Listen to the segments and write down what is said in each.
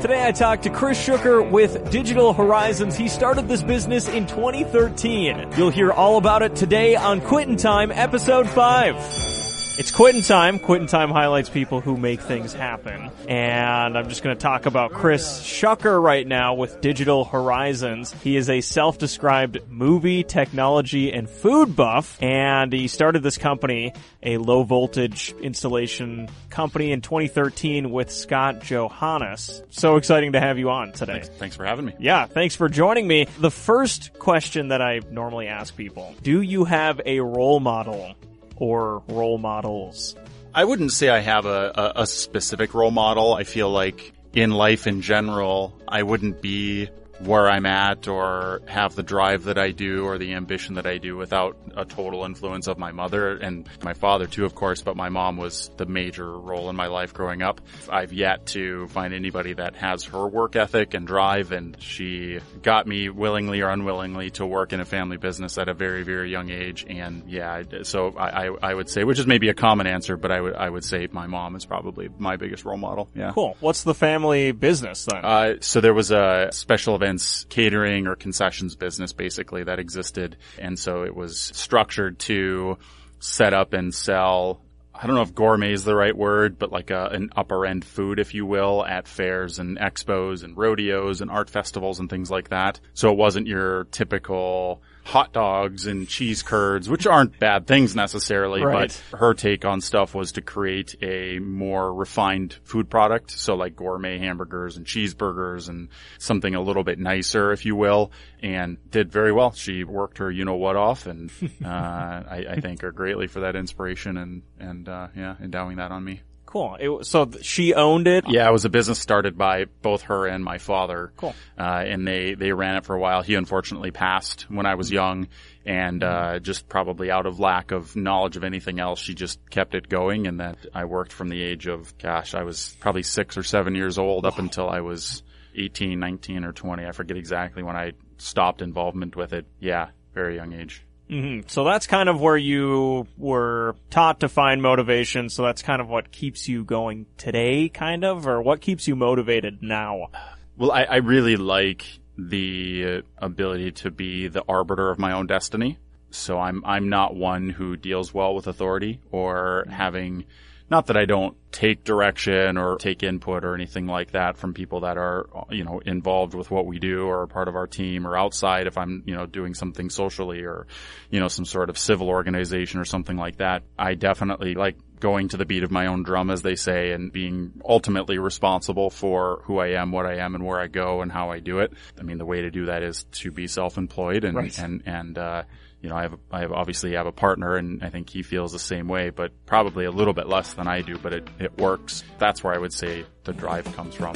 Today I talked to Chris Schucker with Digital Horizons. He started this business in 2013. You'll hear all about it today on Quittin' Time, episode 5. It's Quittin' Time. Quittin' Time highlights people who make things happen. And I'm just going to talk about Chris Schucker right now with Digital Horizons. He is a self-described movie, technology, and food buff. And he started this company, a low voltage installation company in 2013 with Scott Johannes. So exciting to have you on today. Thanks, thanks for having me. Yeah, thanks for joining me. The first question that I normally ask people, do you have a role model or role models? I wouldn't say I have a, a, a, specific role model. I feel like in life in general, I wouldn't be where I'm at or have the drive that I do or the ambition that I do without a total influence of my mother and my father too, of course, but my mom was the major role in my life growing up. I've yet to find anybody that has her work ethic and drive and she got me willingly or unwillingly to work in a family business at a very, very young age. And yeah, so I, I, I would say, which is maybe a common answer, but I would, I would say my mom is probably my biggest role model. Yeah. Cool. What's the family business then? Uh, so there was a special event catering or concessions business basically that existed. And so it was structured to set up and sell I don't know if gourmet is the right word, but like a, an upper end food, if you will, at fairs and expos and rodeos and art festivals and things like that. So it wasn't your typical hot dogs and cheese curds, which aren't bad things necessarily, right. but her take on stuff was to create a more refined food product. So like gourmet hamburgers and cheeseburgers and something a little bit nicer, if you will, and did very well. She worked her you know what off and, uh, I, I thank her greatly for that inspiration and, and, uh, yeah, endowing that on me. Cool. It, so th- she owned it. Yeah, it was a business started by both her and my father. Cool. Uh, and they they ran it for a while. He unfortunately passed when I was young, and uh, just probably out of lack of knowledge of anything else, she just kept it going. And that I worked from the age of gosh, I was probably six or seven years old up until I was 18, 19, or 20. I forget exactly when I stopped involvement with it. Yeah, very young age. Mm-hmm. So that's kind of where you were taught to find motivation. So that's kind of what keeps you going today, kind of, or what keeps you motivated now? Well, I, I really like the ability to be the arbiter of my own destiny. So I'm I'm not one who deals well with authority or having not that I don't take direction or take input or anything like that from people that are, you know, involved with what we do or part of our team or outside if I'm, you know, doing something socially or, you know, some sort of civil organization or something like that. I definitely like going to the beat of my own drum, as they say, and being ultimately responsible for who I am, what I am, and where I go and how I do it. I mean, the way to do that is to be self-employed and, right. and, and, uh, you know, I have, I have obviously have a partner and I think he feels the same way, but probably a little bit less than I do, but it, it works. That's where I would say the drive comes from.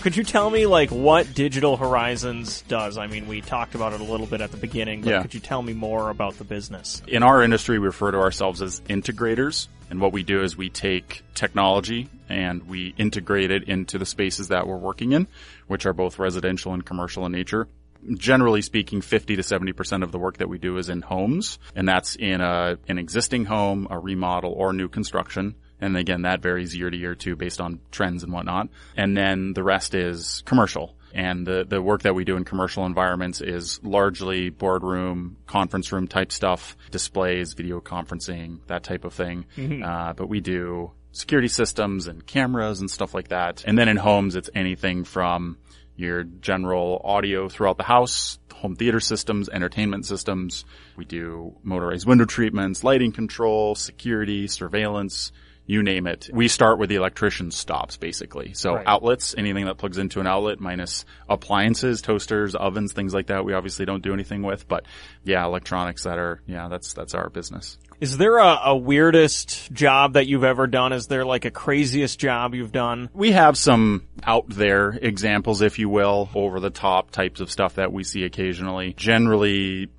Could you tell me like what Digital Horizons does? I mean, we talked about it a little bit at the beginning, but yeah. could you tell me more about the business? In our industry, we refer to ourselves as integrators. And what we do is we take technology and we integrate it into the spaces that we're working in, which are both residential and commercial in nature. Generally speaking, 50 to 70% of the work that we do is in homes, and that's in a, an existing home, a remodel, or new construction. And again, that varies year to year too based on trends and whatnot. And then the rest is commercial. And the, the work that we do in commercial environments is largely boardroom, conference room type stuff, displays, video conferencing, that type of thing. Mm-hmm. Uh, but we do security systems and cameras and stuff like that. And then in homes, it's anything from your general audio throughout the house, home theater systems, entertainment systems. We do motorized window treatments, lighting control, security, surveillance, you name it. We start where the electrician stops, basically. So right. outlets, anything that plugs into an outlet, minus appliances, toasters, ovens, things like that. We obviously don't do anything with, but yeah, electronics that are, yeah, that's that's our business. Is there a, a weirdest job that you've ever done? Is there like a craziest job you've done? We have some out there examples, if you will, over the top types of stuff that we see occasionally. Generally,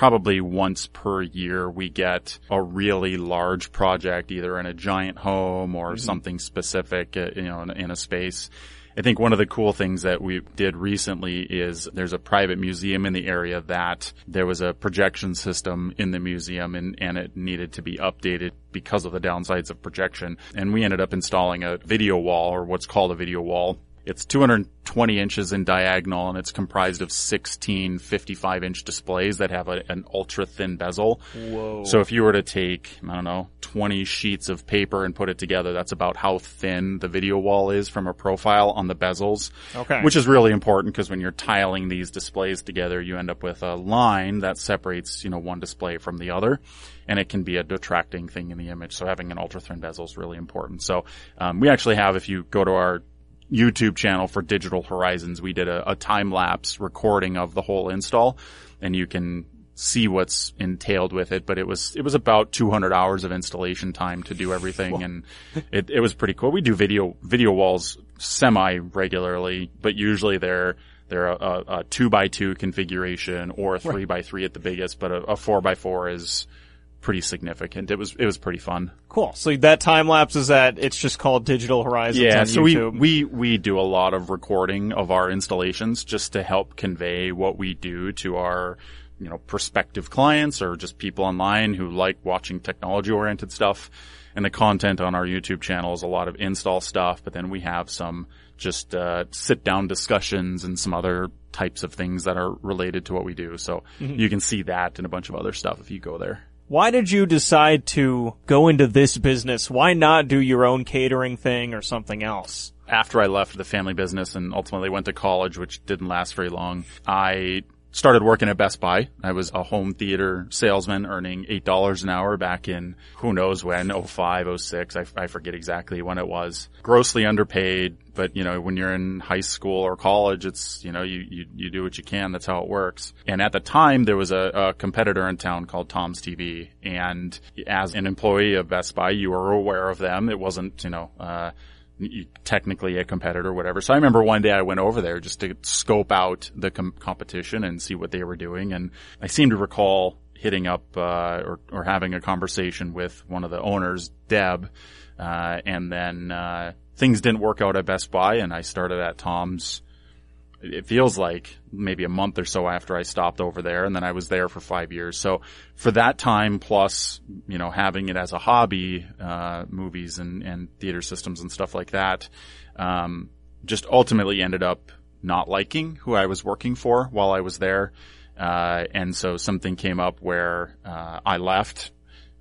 probably once per year we get a really large project, either in a giant home or mm-hmm. something specific, uh, you know, in, in, a space. I think one of the cool things that we did recently is there's a private museum in the area that there was a projection system in the museum and, and it needed to be updated because of the downsides of projection. And we ended up installing a video wall or what's called a video wall it's 220 inches in diagonal and it's comprised of 16 55 inch displays that have a, an ultra thin bezel. Whoa. So if you were to take, I don't know, 20 sheets of paper and put it together, that's about how thin the video wall is from a profile on the bezels. Okay. Which is really important because when you're tiling these displays together, you end up with a line that separates, you know, one display from the other and it can be a detracting thing in the image. So having an ultra thin bezel is really important. So um, we actually have, if you go to our YouTube channel for Digital Horizons, we did a, a time lapse recording of the whole install, and you can see what's entailed with it. But it was it was about 200 hours of installation time to do everything, and it it was pretty cool. We do video video walls semi regularly, but usually they're they're a, a, a two by two configuration or a three by three at the biggest, but a, a four by four is pretty significant. It was it was pretty fun. Cool. So that time lapse is that it's just called Digital Horizons Yeah, on so YouTube. we, we we do a lot of recording of our installations just to help convey what we do to our you know prospective clients or just people online who like watching technology oriented stuff. And the content on our YouTube channel is a lot of install stuff, but then we have some just uh, sit down discussions and some other types of things that are related to what we do. So Mm-hmm. you can see that and a bunch of other stuff if you go there. Why did you decide to go into this business? Why not do your own catering thing or something else? after I left the family business and ultimately went to college, which didn't last very long, I started working at Best Buy. I was a home theater salesman earning $8 an hour back in who knows when, 05, 06. I, I forget exactly when it was. Grossly underpaid, but you know, when you're in high school or college, it's, you know, you, you, you do what you can. That's how it works. And at the time, there was a, a competitor in town called Tom's TV. And as an employee of Best Buy, you were aware of them. It wasn't, you know, uh, technically a competitor, whatever. So I remember one day I went over there just to scope out the com- competition and see what they were doing. And I seem to recall hitting up, uh, or, or having a conversation with one of the owners, Deb. Uh, and then, uh, things didn't work out at Best Buy and I started at Tom's. It feels like maybe a month or so after I stopped over there and then I was there for five years. So for that time plus, you know, having it as a hobby, uh, movies and, and theater systems and stuff like that, um, just ultimately ended up not liking who I was working for while I was there. Uh, and so something came up where, uh, I left.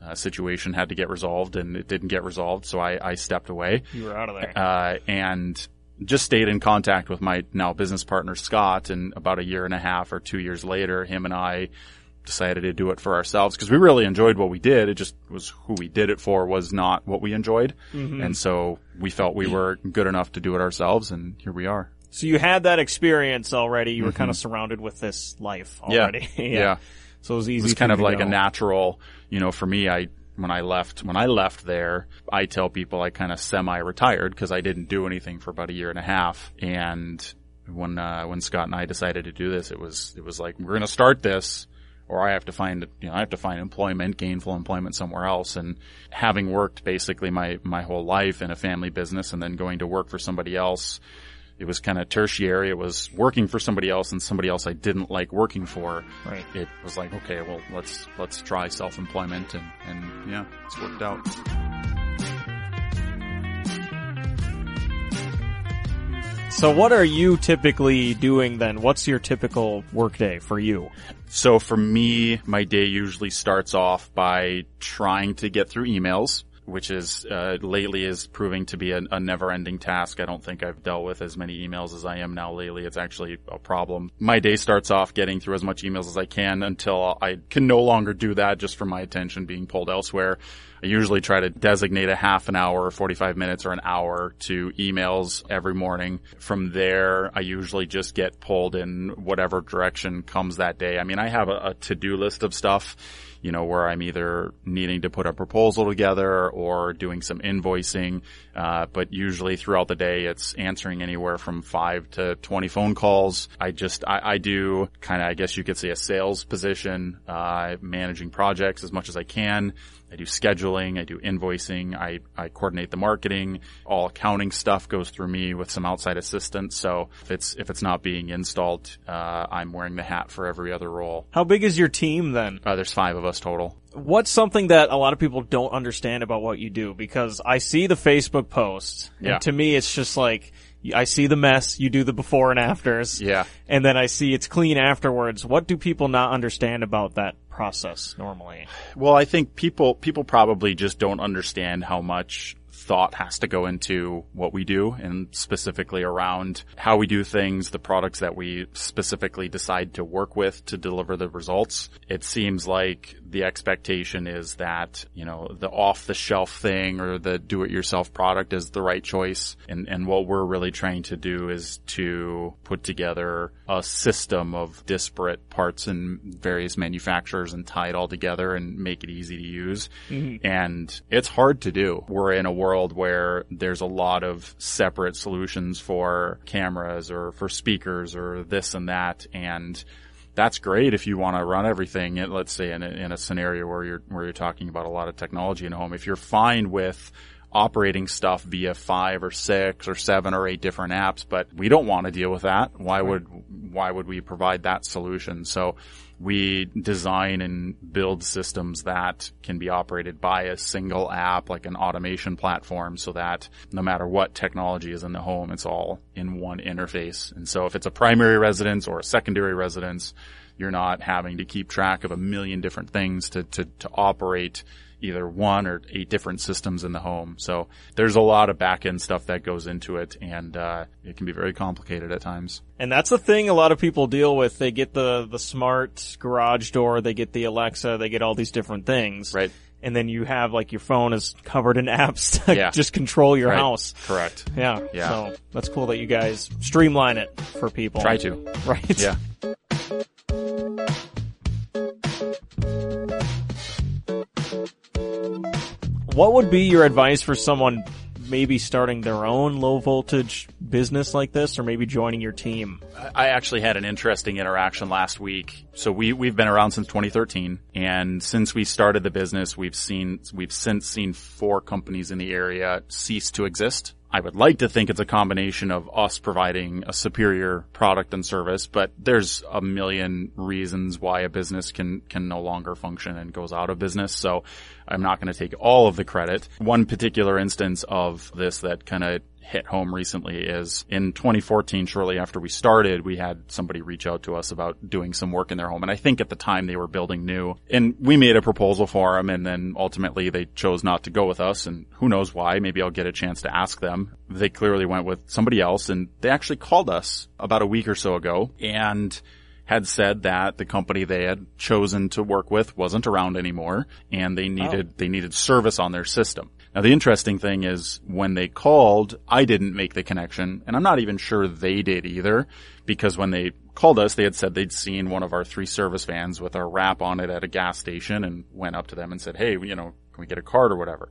A situation had to get resolved and it didn't get resolved. So I, I stepped away You were out of there. uh, and just stayed in contact with my now business partner Scott. And about a year and a half or two years later, him and I decided to do it for ourselves because we really enjoyed what we did. It just was who we did it for was not what we enjoyed, and so we felt we were good enough to do it ourselves. And here we are. so you had that experience already. You were kind of surrounded with this life already. Mm-hmm. Yeah. So it was easy. it was kind of like go. a natural, you know, for me, I, when I left, when I left there, I tell people I kind of semi-retired because I didn't do anything for about a year and a half. And when, uh, when Scott and I decided to do this, it was, it was like, we're going to start this or I have to find, you know, I have to find employment, gainful employment somewhere else. And having worked basically my, my whole life in a family business and then going to work for somebody else, it was kind of tertiary. It was working for somebody else and somebody else I didn't like working for Right. it was like, okay, well, let's let's try self-employment, and and yeah, it's worked out. So what are you typically doing then? What's your typical workday for you? So for me, my day usually starts off by trying to get through emails, which is uh, lately is proving to be a, a never-ending task. I don't think I've dealt with as many emails as I am now lately. It's actually a problem. My day starts off getting through as much emails as I can until I can no longer do that just from my attention being pulled elsewhere. I usually try to designate a half an hour, or 45 minutes or an hour to emails every morning. From there, I usually just get pulled in whatever direction comes that day. I mean, I have a, a to-do list of stuff. You know, where I'm either needing to put a proposal together or doing some invoicing. Uh, but usually throughout the day, it's answering anywhere from five to 20 phone calls. I just, I, I do kind of, I guess you could say a sales position, uh, managing projects as much as I can. I do scheduling, I do invoicing, I, I coordinate the marketing, all accounting stuff goes through me with some outside assistance. So if it's, if it's not being installed, uh, I'm wearing the hat for every other role. How big is your team then? Uh, there's five of us total. What's something that a lot of people don't understand about what you do? Because I see the Facebook posts, and Yeah. to me it's just like, I see the mess, you do the before and afters. Yeah. And then I see it's clean afterwards. What do people not understand about that process normally? Well, I think people people probably just don't understand how much thought has to go into what we do and specifically around how we do things, the products that we specifically decide to work with to deliver the results. It seems like the expectation is that, you know, the off the shelf thing or the do it yourself product is the right choice. And, and what we're really trying to do is to put together a system of disparate parts and various manufacturers and tie it all together and make it easy to use. Mm-hmm. And it's hard to do. We're in a world where there's a lot of separate solutions for cameras or for speakers or this and that. And that's great if you want to run everything. Let's say in a, in a scenario where you're where you're talking about a lot of technology in a home. If you're fine with operating stuff via five or six or seven or eight different apps, but we don't want to deal with that. Why would why would we provide that solution? So we design and build systems that can be operated by a single app, like an automation platform, so that no matter what technology is in the home, it's all in one interface. And so if it's a primary residence or a secondary residence, you're not having to keep track of a million different things to, to, to operate either one or eight different systems in the home. So there's a lot of back end stuff that goes into it and, uh, it can be very complicated at times. And that's the thing a lot of people deal with. They get the, the smart garage door, they get the Alexa, they get all these different things. Right. And then you have like your phone is covered in apps to Yeah. just control your Right. house. Correct. Yeah. Yeah. So that's cool that you guys streamline it for people. Try to. Right. Yeah. What would be your advice for someone maybe starting their own low voltage business like this or maybe joining your team? I actually had an interesting interaction last week. So we, we've been around since 2013 and since we started the business, we've seen, we've since seen four companies in the area cease to exist. I would like to think it's a combination of us providing a superior product and service, but there's a million reasons why a business can, can no longer function and goes out of business. So I'm not going to take all of the credit. One particular instance of this that kind of hit home recently is in 2014, shortly after we started, we had somebody reach out to us about doing some work in their home. And I think at the time they were building new and we made a proposal for them and then ultimately they chose not to go with us and who knows why. Maybe I'll get a chance to ask them. They clearly went with somebody else and they actually called us about a week or so ago and had said that the company they had chosen to work with wasn't around anymore and they oh. needed, they needed service on their system. Now the interesting thing is when they called, I didn't make the connection and I'm not even sure they did either because when they called us, they had said they'd seen one of our three service vans with our wrap on it at a gas station and went up to them and said, Hey, you know, can we get a card or whatever?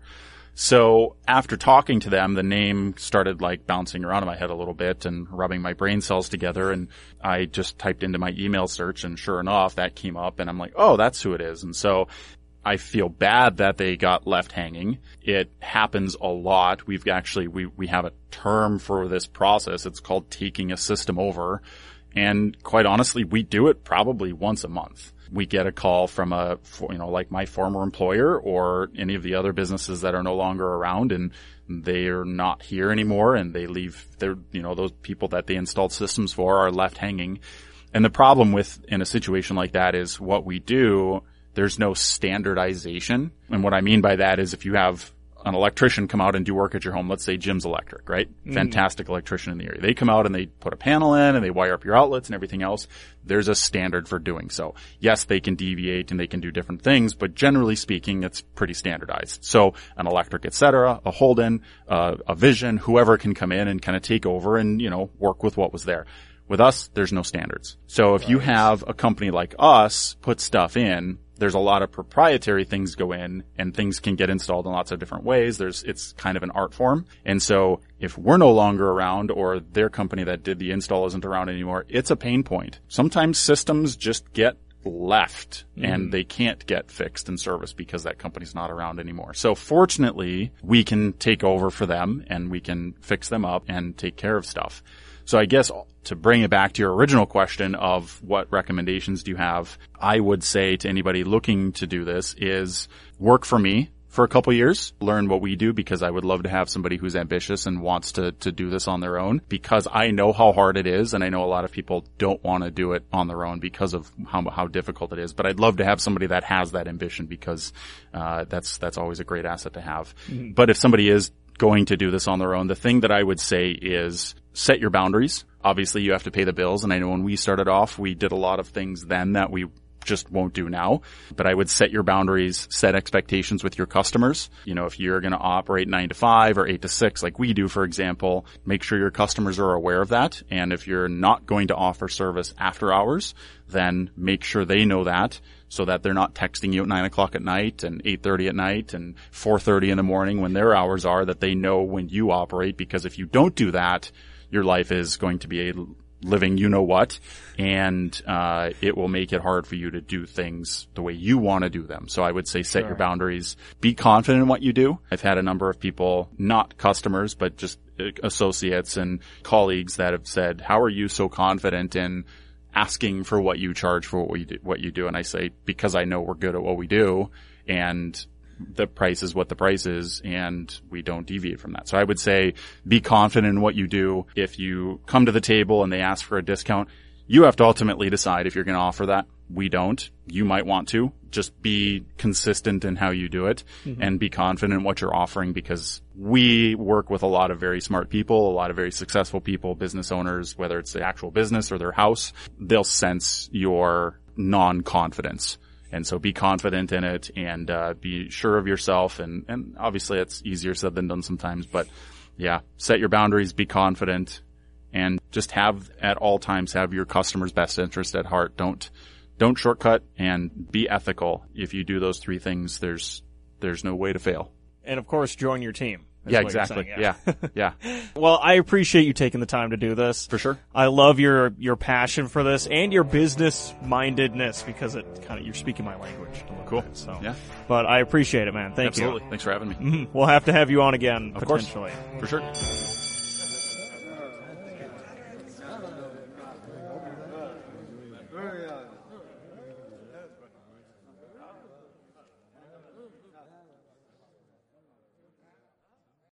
So after talking to them, the name started like bouncing around in my head a little bit and rubbing my brain cells together. And I just typed into my email search and sure enough, that came up and I'm like, oh, that's who it is. And so I feel bad that they got left hanging. It happens a lot. We've actually, we, we have a term for this process. It's called taking a system over. And quite honestly, we do it probably once a month. We get a call from a, you know, like my former employer or any of the other businesses that are no longer around and they're not here anymore and they leave their, you know, those people that they installed systems for are left hanging. And the problem with, in a situation like that is what we do, there's no standardization. And what I mean by that is if you have an electrician come out and do work at your home, let's say Jim's Electric, right? Fantastic electrician in the area. They come out and they put a panel in and they wire up your outlets and everything else. There's a standard for doing so. Yes, they can deviate and they can do different things, but generally speaking, it's pretty standardized. So an electric, et cetera, a Holden, uh, a Vision, whoever can come in and kind of take over and, you know, work with what was there. With us, there's no standards. So if you have a company like us put stuff in, there's a lot of proprietary things go in and things can get installed in lots of different ways. There's, it's kind of an art form. And so if we're no longer around or their company that did the install isn't around anymore, it's a pain point. Sometimes systems just get left and mm-hmm. they can't get fixed and serviced because that company's not around anymore. So fortunately, we can take over for them and we can fix them up and take care of stuff. So I guess to bring it back to your original question of what recommendations do you have, I would say to anybody looking to do this is work for me for a couple years, learn what we do because I would love to have somebody who's ambitious and wants to, to do this on their own because I know how hard it is and I know a lot of people don't want to do it on their own because of how, how difficult it is. But I'd love to have somebody that has that ambition because, uh, that's, that's always a great asset to have. Mm-hmm. But if somebody is going to do this on their own, the thing that I would say is set your boundaries. Obviously you have to pay the bills. And I know when we started off, we did a lot of things then that we just won't do now. But I would set your boundaries, set expectations with your customers. You know, if you're going to operate nine to five or eight to six, like we do, for example, make sure your customers are aware of that. And if you're not going to offer service after hours, then make sure they know that so that they're not texting you at nine o'clock at night and 8.30 at night and 4.30 in the morning when their hours are that they know when you operate because if you don't do that, your life is going to be a living you know what and uh, it will make it hard for you to do things the way you want to do them. So i would say set sure. your boundaries. Be confident in what you do. I've had a number of people not customers but just associates and colleagues that have said how are you so confident in asking for what you charge for what you do, what you do? And i say because i know we're good at what we do and the price is what the price is and we don't deviate from that. So I would say be confident in what you do. If you come to the table and they ask for a discount, you have to ultimately decide if you're going to offer that. We don't. You might want to. Just be consistent in how you do it mm-hmm. and be confident in what you're offering because we work with a lot of very smart people, a lot of very successful people, business owners, whether it's the actual business or their house. They'll sense your non-confidence and so be confident in it and uh, be sure of yourself. And, and obviously it's easier said than done sometimes, but yeah, set your boundaries, be confident and just have at all times have your customer's best interest at heart. Don't, don't shortcut and be ethical. If you do those three things, there's, there's no way to fail. And of course, join your team yeah, exactly. Saying, yeah. yeah. yeah. well, I appreciate you taking the time to do this. For sure. I love your, your passion for this and your business mindedness because it kind of, you're speaking my language. Cool. Bit, so, yeah. But I appreciate it, man. Thank Absolutely. you. Absolutely. Thanks for having me. Mm-hmm. We'll have to have you on again, of potentially. Course. For sure.